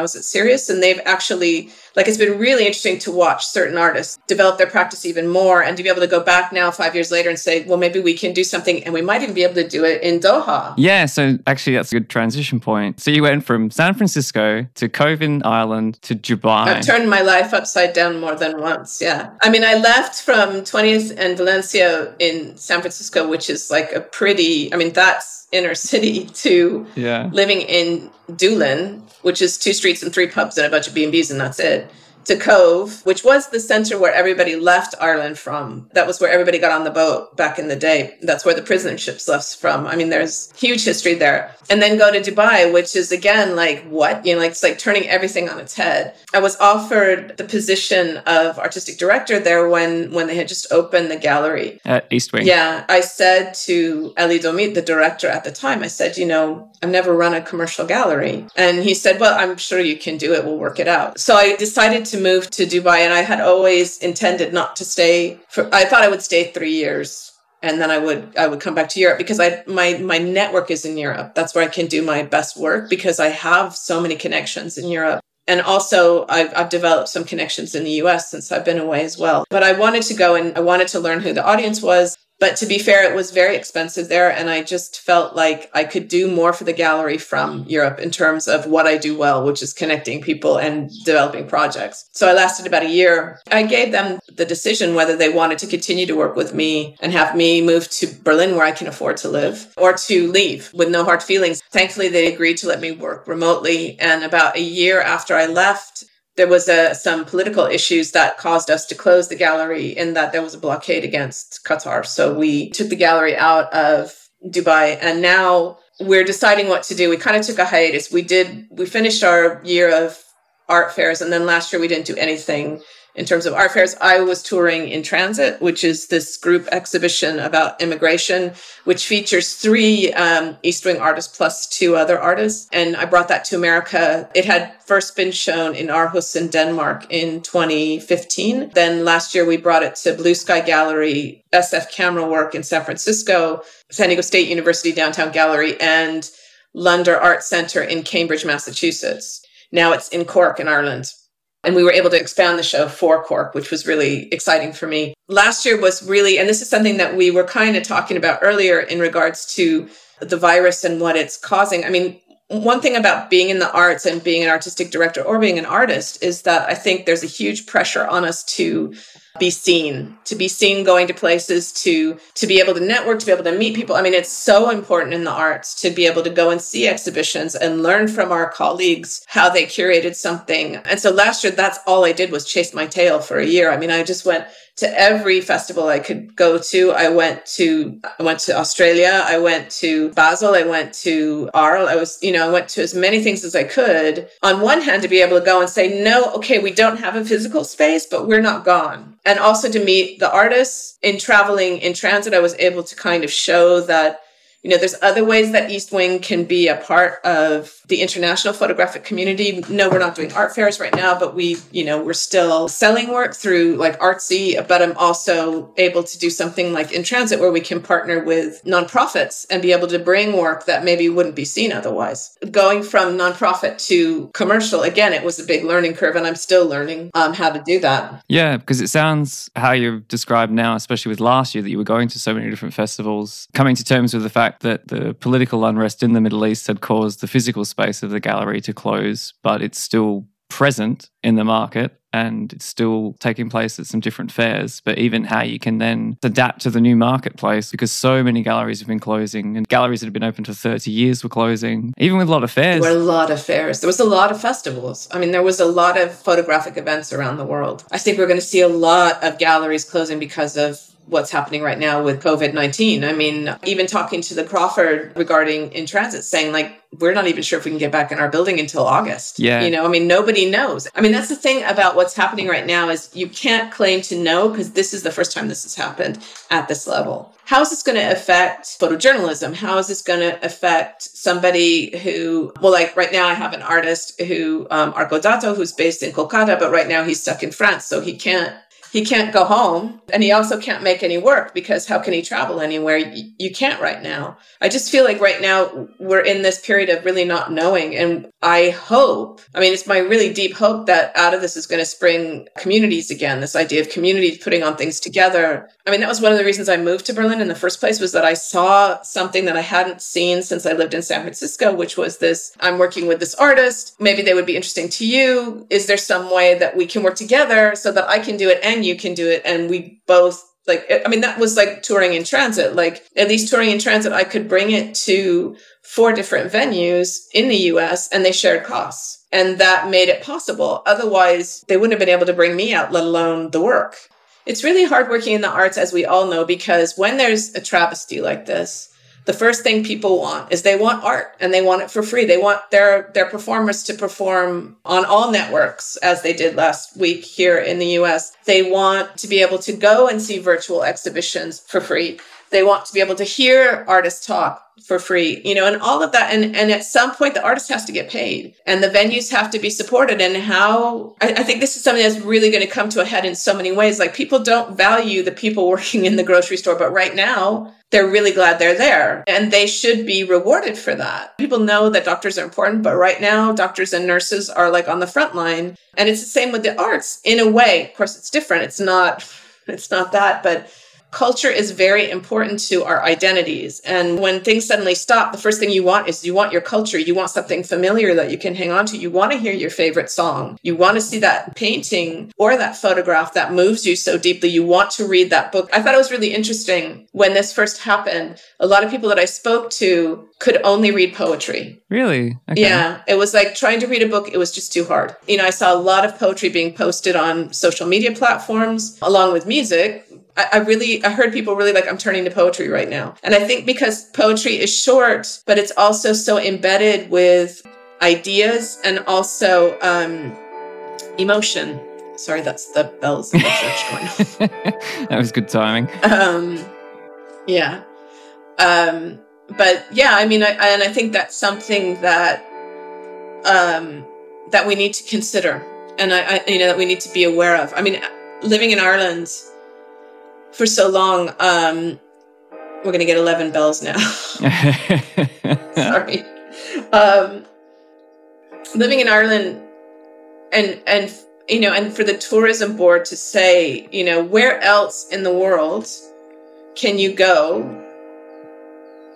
was at Sirius. And they've actually, like, it's been really interesting to watch certain artists develop their practice even more and to be able to go back now five years later and say, well, maybe we can do something and we might even be able to do it in Doha. Yeah. So actually, that's a good transition point. So you went from San Francisco to Coven Island to Dubai. I've turned my life upside down more than once. Yeah. I mean, I left from 20th and Valencia in San Francisco, which is like a pretty, I mean, that's inner city to yeah. living in Doolin, which is two streets and three pubs and a bunch of B&Bs and that's it to Cobh, which was the center where everybody left Ireland from. That was where everybody got on the boat back in the day. That's where the prisoner ships left from. I mean, there's huge history there. And then go to Dubai, which is again like what? You know, like it's like turning everything on its head. I was offered the position of artistic director there when when they had just opened the gallery at East Wing. Yeah, I said to Elie Domit, the director at the time, I said, you know, I've never run a commercial gallery. And he said, well, I'm sure you can do it. We'll work it out. So I decided to move to Dubai and I had always intended not to stay for, I thought I would stay three years and then I would I would come back to Europe because I my my network is in Europe. That's where I can do my best work because I have so many connections in Europe. And also, I've, I've developed some connections in the US since I've been away as well. But I wanted to go and I wanted to learn who the audience was. But to be fair, it was very expensive there. And I just felt like I could do more for the gallery from mm. Europe in terms of what I do well, which is connecting people and developing projects. So I lasted about a year. I gave them the decision whether they wanted to continue to work with me and have me move to Berlin where I can afford to live or to leave with no hard feelings. Thankfully, they agreed to let me work remotely. And about a year after I left, there was a, some political issues that caused us to close the gallery in that there was a blockade against Qatar. So we took the gallery out of Dubai and now we're deciding what to do. We kind of took a hiatus. We did, we finished our year of art fairs and then last year we didn't do anything in terms of art fairs. I was touring in transit, which is this group exhibition about immigration, which features three um, East Wing artists plus two other artists. And I brought that to America. It had first been shown in Aarhus in Denmark in 2015. Then last year we brought it to Blue Sky Gallery, SF Camera Work in San Francisco, San Diego State University Downtown Gallery, and Lunder Art Center in Cambridge, Massachusetts. Now it's in Cork in Ireland. And we were able to expand the show for Cork, which was really exciting for me. Last year was really, and this is something that we were kind of talking about earlier in regards to the virus and what it's causing. I mean, one thing about being in the arts and being an artistic director or being an artist is that I think there's a huge pressure on us to be seen to be seen going to places to to be able to network to be able to meet people. I mean it's so important in the arts to be able to go and see exhibitions and learn from our colleagues how they curated something. And so last year that's all i did was chase my tail for a year. I mean i just went to every festival I could go to. I went to I went to Australia. I went to Basel. I went to Arles. I was, you know, I went to as many things as I could. On one hand, to be able to go and say, no, okay, we don't have a physical space, but we're not gone. And also to meet the artists in traveling in transit, I was able to kind of show that you know, there's other ways that East Wing can be a part of the international photographic community. No, we're not doing art fairs right now, but we, you know, we're still selling work through like Artsy, but I'm also able to do something like in transit where we can partner with nonprofits and be able to bring work that maybe wouldn't be seen otherwise. Going from nonprofit to commercial, again, it was a big learning curve and I'm still learning um, how to do that. Yeah, because it sounds how you've described now, especially with last year, that you were going to so many different festivals, coming to terms with the fact fact that the political unrest in the Middle East had caused the physical space of the gallery to close, but it's still present in the market and it's still taking place at some different fairs. But even how you can then adapt to the new marketplace because so many galleries have been closing and galleries that have been open for 30 years were closing, even with a lot of fairs. There were a lot of fairs. There was a lot of festivals. I mean, there was a lot of photographic events around the world. I think we're going to see a lot of galleries closing because of what's happening right now with COVID 19. I mean, even talking to the Crawford regarding in transit, saying, like, we're not even sure if we can get back in our building until August. Yeah. You know, I mean, nobody knows. I mean, that's the thing about what's happening right now is you can't claim to know because this is the first time this has happened at this level. How is this going to affect photojournalism? How is this going to affect somebody who, well, like right now I have an artist who, um, Arko Datto, who's based in Kolkata, but right now he's stuck in France. So he can't he can't go home and he also can't make any work because how can he travel anywhere? You, can't right now. I just feel like right now we're in this period of really not knowing and i hope i mean it's my really deep hope that out of this is going to spring communities again this idea of communities putting on things together. I mean that was one of the reasons i moved to berlin in the first place was that i saw something that i hadn't seen since i lived in san francisco which was this i'm working with this artist. Maybe they would be interesting to you. Is there some way that we can work together so that i can do it and you can do it. And we both like i mean that was like touring in transit. Like at least touring in transit i could bring it to four different venues in the us and they shared costs. And that made it possible. Otherwise they wouldn't have been able to bring me out let alone the work. It's really hard working in the arts as we all know because when there's a travesty like this the first thing people want is they want art and they want it for free. They want their their performers to perform on all networks as they did last week here in the US. They want to be able to go and see virtual exhibitions for free. They want to be able to hear artists talk for free, you know, and all of that. And, and at some point, the artist has to get paid and the venues have to be supported. And how I, I think this is something that's really going to come to a head in so many ways. Like people don't value the people working in the grocery store, but right now, they're really glad they're there and they should be rewarded for that. People know that doctors are important, but right now, doctors and nurses are like on the front line. And it's the same with the arts in a way. Of course, it's different. It's not, it's not that, but culture is very important to our identities. And when things suddenly stop, the first thing you want is you want your culture. You want something familiar that you can hang on to. You want to hear your favorite song. You want to see that painting or that photograph that moves you so deeply. You want to read that book. I thought it was really interesting when this first happened. A lot of people that I spoke to could only read poetry. Really? Okay. Yeah. It was like trying to read a book, it was just too hard. You know, I saw a lot of poetry being posted on social media platforms along with music, I, I really I heard people really like I'm turning to poetry right now. And I think because poetry is short, but it's also so embedded with ideas and also um, emotion. Sorry, that's the bells in the church going. that was good timing. Um, yeah. Um, but yeah, I mean, I, and I think that's something that um, that we need to consider, and I, I, you know, that we need to be aware of. I mean, living in Ireland, for so long. Um, we're gonna get eleven bells now. Sorry. Um, living in Ireland, and and you know, and for the tourism board to say, you know, where else in the world can you go?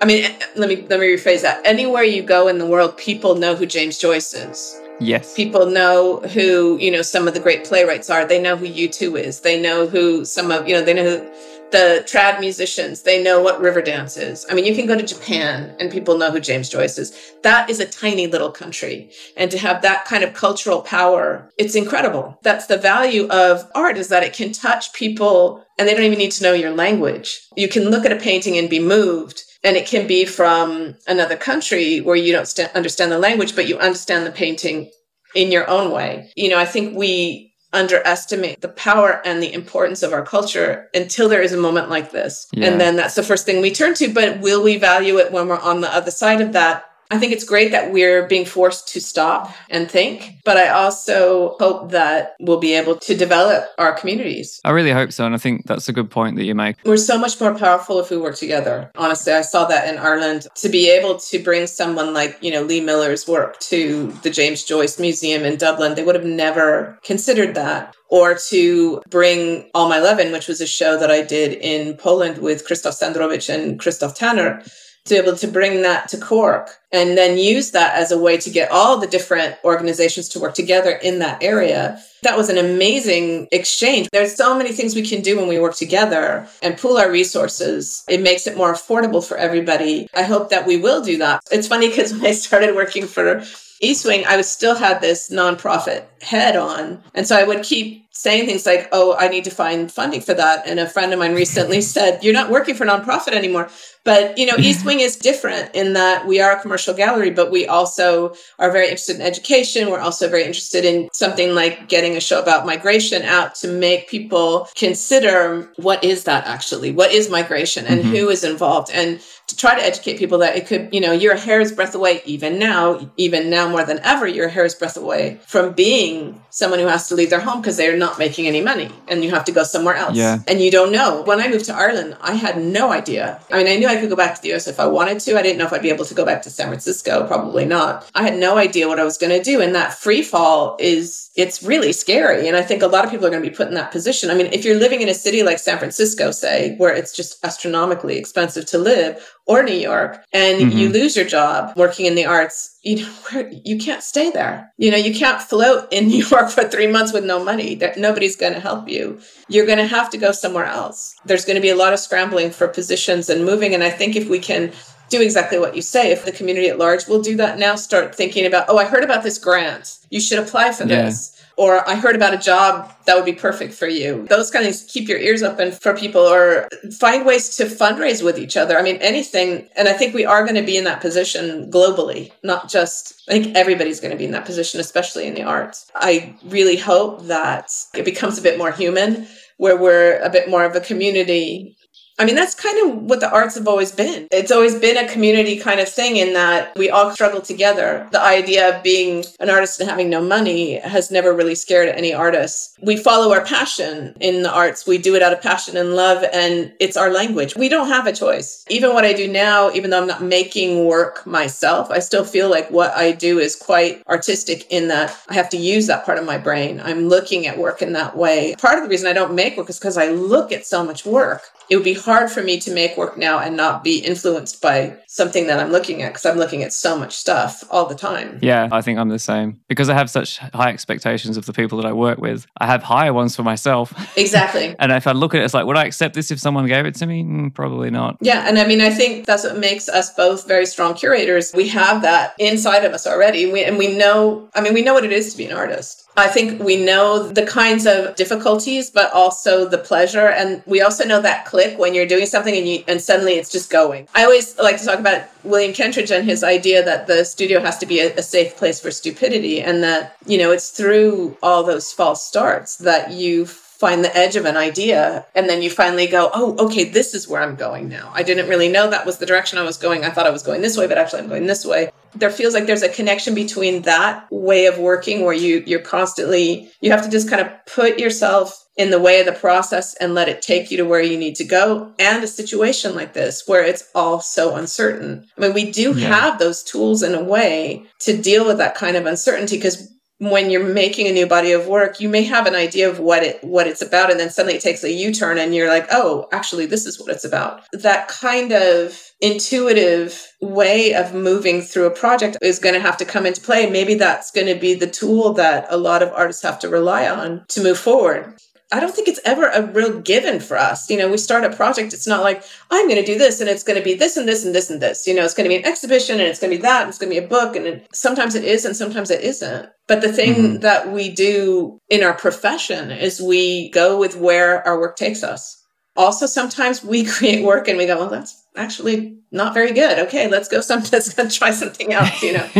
I mean, let me let me rephrase that. Anywhere you go in the world, people know who James Joyce is. Yes. People know who, you know, some of the great playwrights are. They know who U2 is. They know who some of, you know, they know who the trad musicians. They know what Riverdance is. I mean, you can go to Japan and people know who James Joyce is. That is a tiny little country. And to have that kind of cultural power, it's incredible. That's the value of art is that it can touch people and they don't even need to know your language. You can look at a painting and be moved and it can be from another country where you don't st- understand the language but you understand the painting in your own way you know i think we underestimate the power and the importance of our culture until there is a moment like this. Yeah. And then that's the first thing we turn to. But will we value it when we're on the other side of that? I think it's great that we're being forced to stop and think, but I also hope that we'll be able to develop our communities. I really hope so. And I think that's a good point that you make. We're so much more powerful if we work together. Honestly, I saw that in Ireland. To be able to bring someone like, you know, Lee Miller's work to the James Joyce Museum in Dublin, they would have never considered that or to bring All My Lovin', which was a show that I did in Poland with Krzysztof Candrowicz and Krzysztof Tanner, to be able to bring that to Cork and then use that as a way to get all the different organizations to work together in that area. That was an amazing exchange. There's so many things we can do when we work together and pool our resources. It makes it more affordable for everybody. I hope that we will do that. It's funny because when I started working for East Wing, I was still had this nonprofit head on. And so I would keep saying things like, oh, I need to find funding for that. And a friend of mine recently said, you're not working for nonprofit anymore. But, you know, East Wing is different in that we are a commercial gallery, but we also are very interested in education. We're also very interested in something like getting a show about migration out to make people consider what is that actually? What is migration and mm-hmm. who is involved? And to try to educate people that it could, you know, you're a hair's breadth away, even now, even now more than ever, you're a hair's breadth away from being someone who has to leave their home because they're not making any money and you have to go somewhere else. Yeah. And you don't know. When I moved to Ireland, I had no idea. I mean, I knew I could go back to the US if I wanted to. I didn't know if I'd be able to go back to San Francisco. Probably not. I had no idea what I was going to do. And that free fall is, it's really scary. And I think a lot of people are going to be put in that position. I mean, if you're living in a city like San Francisco, say, where it's just astronomically expensive to live, or New York and mm-hmm. you lose your job working in the arts, you know, you can't stay there. You know, you can't float in New York for three months with no money. That Nobody's going to help you. You're going to have to go somewhere else. There's going to be a lot of scrambling for positions and moving. And I think if we can do exactly what you say, if the community at large will do that now, start thinking about, oh, I heard about this grant. You should apply for yeah. this or I heard about a job that would be perfect for you. Those kind of keep your ears open for people or find ways to fundraise with each other. I mean, anything. And I think we are going to be in that position globally, not just, I think everybody's going to be in that position, especially in the arts. I really hope that it becomes a bit more human where we're a bit more of a community I mean, that's kind of what the arts have always been. It's always been a community kind of thing in that we all struggle together. The idea of being an artist and having no money has never really scared any artist. We follow our passion in the arts. We do it out of passion and love, and it's our language. We don't have a choice. Even what I do now, even though I'm not making work myself, I still feel like what I do is quite artistic in that I have to use that part of my brain. I'm looking at work in that way. Part of the reason I don't make work is because I look at so much work it would be hard for me to make work now and not be influenced by something that I'm looking at because I'm looking at so much stuff all the time. Yeah, I think I'm the same. Because I have such high expectations of the people that I work with, I have higher ones for myself. Exactly. and if I look at it, it's like, would I accept this if someone gave it to me? Mm, probably not. Yeah. And I mean, I think that's what makes us both very strong curators. We have that inside of us already. We, and we know, I mean, we know what it is to be an artist. I think we know the kinds of difficulties, but also the pleasure. And we also know that click when you're doing something and you and suddenly it's just going. I always like to talk about William Kentridge and his idea that the studio has to be a, a safe place for stupidity and that, you know, it's through all those false starts that you find the edge of an idea and then you finally go oh okay this is where i'm going now. I didn't really know that was the direction i was going. I thought i was going this way but actually i'm going this way. There feels like there's a connection between that way of working where you you're constantly you have to just kind of put yourself in the way of the process and let it take you to where you need to go and a situation like this where it's all so uncertain. I mean we do yeah. have those tools in a way to deal with that kind of uncertainty because when you're making a new body of work, you may have an idea of what it what it's about, and then suddenly it takes a U-turn, and you're like, oh, actually, this is what it's about. That kind of intuitive way of moving through a project is going to have to come into play. Maybe that's going to be the tool that a lot of artists have to rely on to move forward. I don't think it's ever a real given for us. You know, we start a project, it's not like, I'm going to do this and it's going to be this and this and this and this. You know, it's going to be an exhibition and it's going to be that and it's going to be a book. And sometimes it is and sometimes it isn't. But the thing mm-hmm. that we do in our profession is we go with where our work takes us. Also, sometimes we create work and we go, well, that's actually not very good. Okay, let's go some let's go try something else, you know.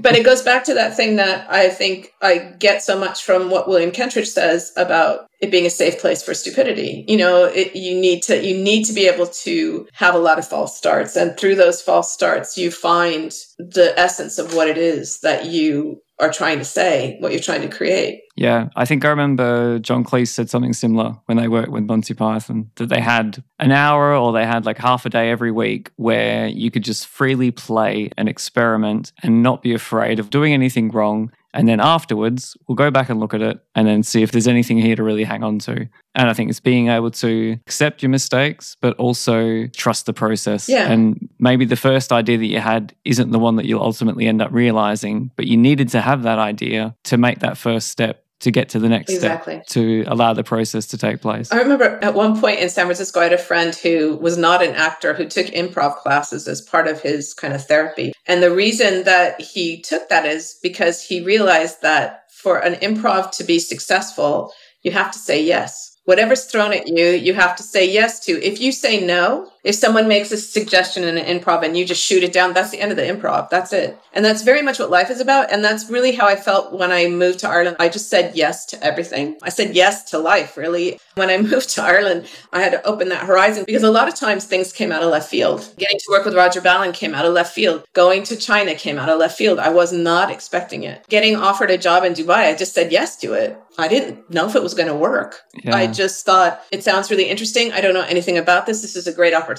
but it goes back to that thing that I think I get so much from what William Kentridge says about it being a safe place for stupidity. You know, it, you need to you need to be able to have a lot of false starts and through those false starts you find the essence of what it is that you are trying to say, what you're trying to create. Yeah, I think I remember John Cleese said something similar when they worked with Monty Python that they had an hour or they had like half a day every week where you could just freely play and experiment and not be afraid of doing anything wrong and then afterwards, we'll go back and look at it and then see if there's anything here to really hang on to. And I think it's being able to accept your mistakes, but also trust the process. Yeah. And maybe the first idea that you had isn't the one that you'll ultimately end up realizing, but you needed to have that idea to make that first step to get to the next exactly. step to allow the process to take place. I remember at one point in San Francisco, I had a friend who was not an actor who took improv classes as part of his kind of therapy. And the reason that he took that is because he realized that for an improv to be successful, you have to say yes. Whatever's thrown at you, you have to say yes to. If you say no, if someone makes a suggestion in an improv and you just shoot it down, that's the end of the improv. That's it. And that's very much what life is about. And that's really how I felt when I moved to Ireland. I just said yes to everything. I said yes to life, really. When I moved to Ireland, I had to open that horizon because a lot of times things came out of left field. Getting to work with Roger Ballen came out of left field. Going to China came out of left field. I was not expecting it. Getting offered a job in Dubai, I just said yes to it. I didn't know if it was going to work. Yeah. I just thought it sounds really interesting. I don't know anything about this. This is a great opportunity.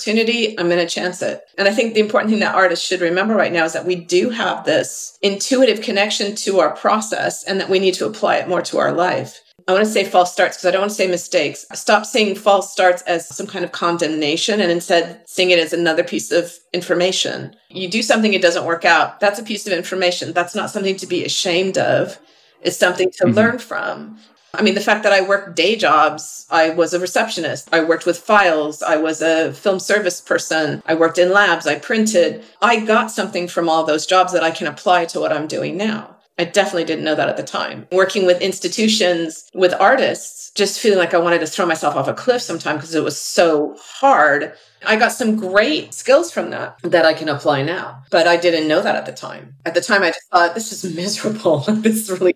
I'm going to chance it. And I think the important thing that artists should remember right now is that we do have this intuitive connection to our process and that we need to apply it more to our life. I want to say false starts because I don't want to say mistakes. Stop seeing false starts as some kind of condemnation and instead seeing it as another piece of information. You do something, it doesn't work out. That's a piece of information. That's not something to be ashamed of. It's something to mm-hmm. learn from. I mean, the fact that I worked day jobs, I was a receptionist, I worked with files, I was a film service person, I worked in labs, I printed. I got something from all those jobs that I can apply to what I'm doing now. I definitely didn't know that at the time. Working with institutions, with artists, just feeling like I wanted to throw myself off a cliff sometime because it was so hard. I got some great skills from that that I can apply now, but I didn't know that at the time. At the time, I just thought this is miserable. this is really,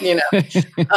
you know.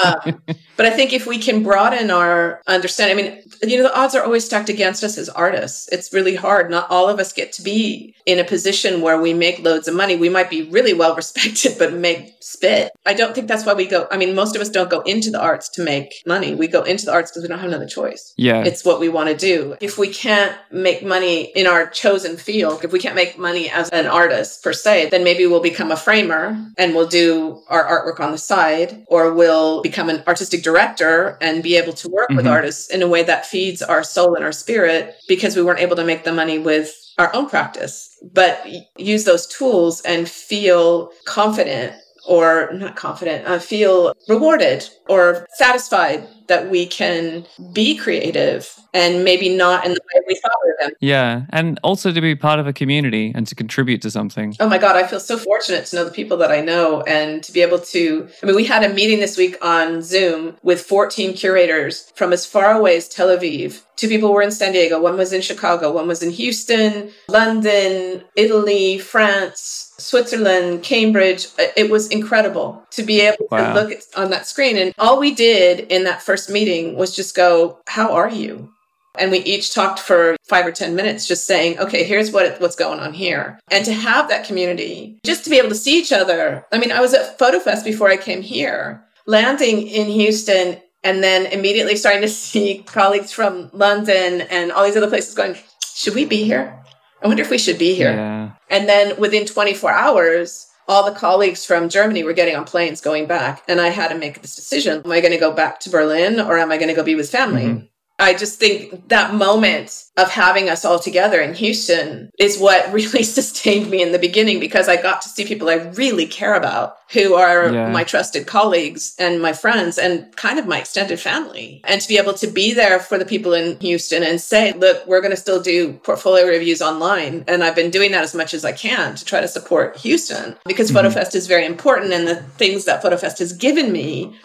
um, but I think if we can broaden our understanding, I mean, you know, the odds are always stacked against us as artists. It's really hard. Not all of us get to be in a position where we make loads of money. We might be really well respected, but make spit. I don't think that's why we go. I mean, most of us don't go into the arts to make money. We go into the arts because we don't have another choice. Yeah. It's what we want to do. If we can't make money in our chosen field, if we can't make money as an artist per se, then maybe we'll become a framer and we'll do our artwork on the side, or we'll become an artistic director and be able to work mm-hmm. with artists in a way that feeds our soul and our spirit because we weren't able to make the money with our own practice, but use those tools and feel confident or not confident, uh, feel rewarded or satisfied that we can be creative and maybe not in the way we thought we were Yeah. And also to be part of a community and to contribute to something. Oh my God. I feel so fortunate to know the people that I know and to be able to. I mean, we had a meeting this week on Zoom with 14 curators from as far away as Tel Aviv. Two people were in San Diego, one was in Chicago, one was in Houston, London, Italy, France, Switzerland, Cambridge. Uh, it was incredible to be able wow. to look at, on that screen. And all we did in that first meeting was just go, How are you? And we each talked for five or 10 minutes, just saying, okay, here's what, what's going on here. And to have that community, just to be able to see each other. I mean, I was at FotoFest before I came here, landing in Houston, and then immediately starting to see colleagues from London and all these other places going, should we be here? I wonder if we should be here. Yeah. And then within 24 hours, all the colleagues from Germany were getting on planes going back. And I had to make this decision. Am I going to go back to Berlin or am I going to go be with family? Mm-hmm. I just think that moment of having us all together in Houston is what really sustained me in the beginning because I got to see people I really care about who are yeah. my trusted colleagues and my friends and kind of my extended family. And to be able to be there for the people in Houston and say, look, we're going to still do portfolio reviews online. And I've been doing that as much as I can to try to support Houston because mm-hmm. FotoFest is very important and the things that FotoFest has given me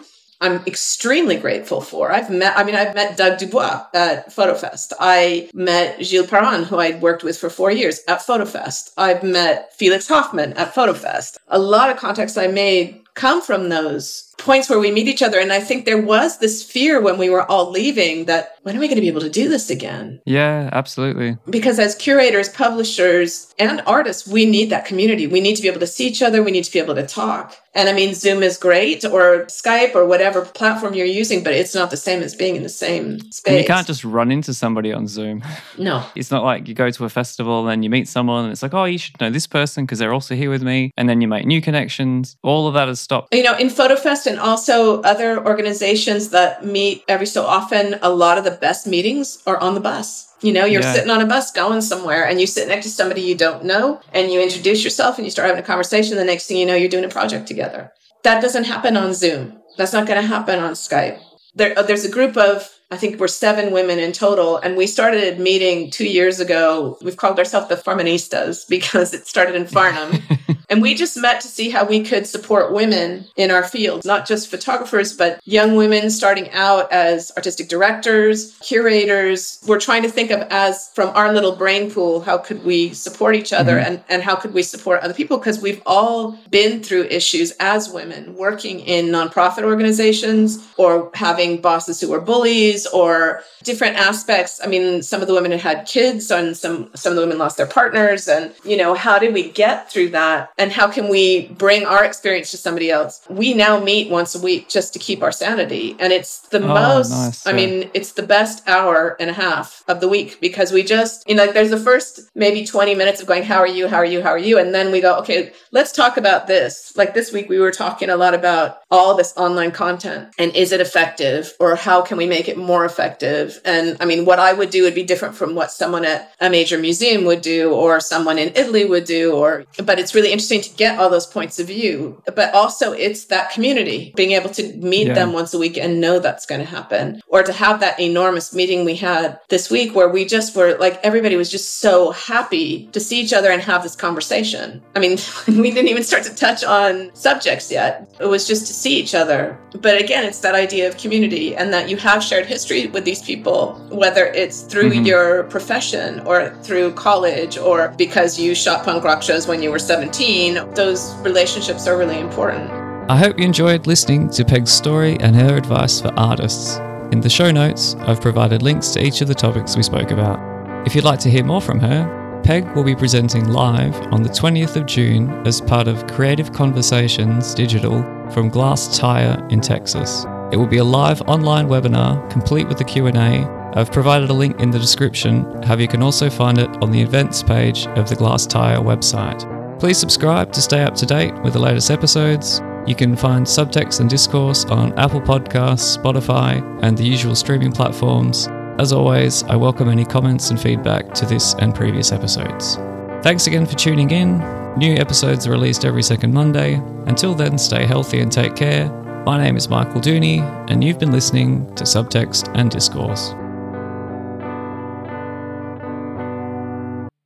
I'm extremely grateful for. I've met, I mean, I've met Doug Dubois at FotoFest. I met Gilles Perron, who I'd worked with for four years at FotoFest. I've met Felix Hoffmann at FotoFest. A lot of contacts I made come from those points where we meet each other. And I think there was this fear when we were all leaving that when are we going to be able to do this again? Yeah, absolutely. Because as curators, publishers, and artists, we need that community. We need to be able to see each other. We need to be able to talk. And I mean, Zoom is great or Skype or whatever platform you're using, but it's not the same as being in the same space. And you can't just run into somebody on Zoom. No. It's not like you go to a festival and you meet someone and it's like, oh, you should know this person because they're also here with me. And then you make new connections. All of that has stopped. You know, in FotoFest and also other organizations that meet every so often, a lot of the best meetings are on the bus. You know, you're yeah. sitting on a bus going somewhere and you sit next to somebody you don't know and you introduce yourself and you start having a conversation. The next thing you know, you're doing a project together. That doesn't happen on Zoom. That's not going to happen on Skype. There, uh, there's a group of I think we're seven women in total. And we started meeting two years ago. We've called ourselves the Farmanistas because it started in Farnham. and we just met to see how we could support women in our field, not just photographers, but young women starting out as artistic directors, curators. We're trying to think of as from our little brain pool, how could we support each other mm-hmm. and, and how could we support other people? Because we've all been through issues as women working in nonprofit organizations or having bosses who were bullies or different aspects. I mean, some of the women had had kids and some some of the women lost their partners and you know, how did we get through that and how can we bring our experience to somebody else? We now meet once a week just to keep our sanity and it's the oh, most nice. I mean, it's the best hour and a half of the week because we just, you know, like there's the first maybe 20 minutes of going how are you? How are you? How are you? And then we go, okay, let's talk about this. Like this week we were talking a lot about all this online content and is it effective or how can we make it more more effective. And I mean, what I would do would be different from what someone at a major museum would do or someone in Italy would do or but it's really interesting to get all those points of view. But also it's that community, being able to meet yeah. them once a week and know that's going to happen. Or to have that enormous meeting we had this week where we just were like everybody was just so happy to see each other and have this conversation. I mean, we didn't even start to touch on subjects yet. It was just to see each other. But again, it's that idea of community and that you have shared history with these people, whether it's through mm-hmm. your profession or through college or because you shot punk rock shows when you were 17. Those relationships are really important. I hope you enjoyed listening to Peg's story and her advice for artists. In the show notes, I've provided links to each of the topics we spoke about. If you'd like to hear more from her, Peg will be presenting live on the 20th of June as part of Creative Conversations Digital from Glasstire in Texas. It will be a live online webinar complete with the Q&A. I've provided a link in the description, however you can also find it on the events page of the Glasstire website. Please subscribe to stay up to date with the latest episodes. You can find Subtext and Discourse on Apple Podcasts, Spotify, and the usual streaming platforms. As always, I welcome any comments and feedback to this and previous episodes. Thanks again for tuning in. New episodes are released every second Monday. Until then, stay healthy and take care. My name is Michael Dooney, and you've been listening to Subtext and Discourse.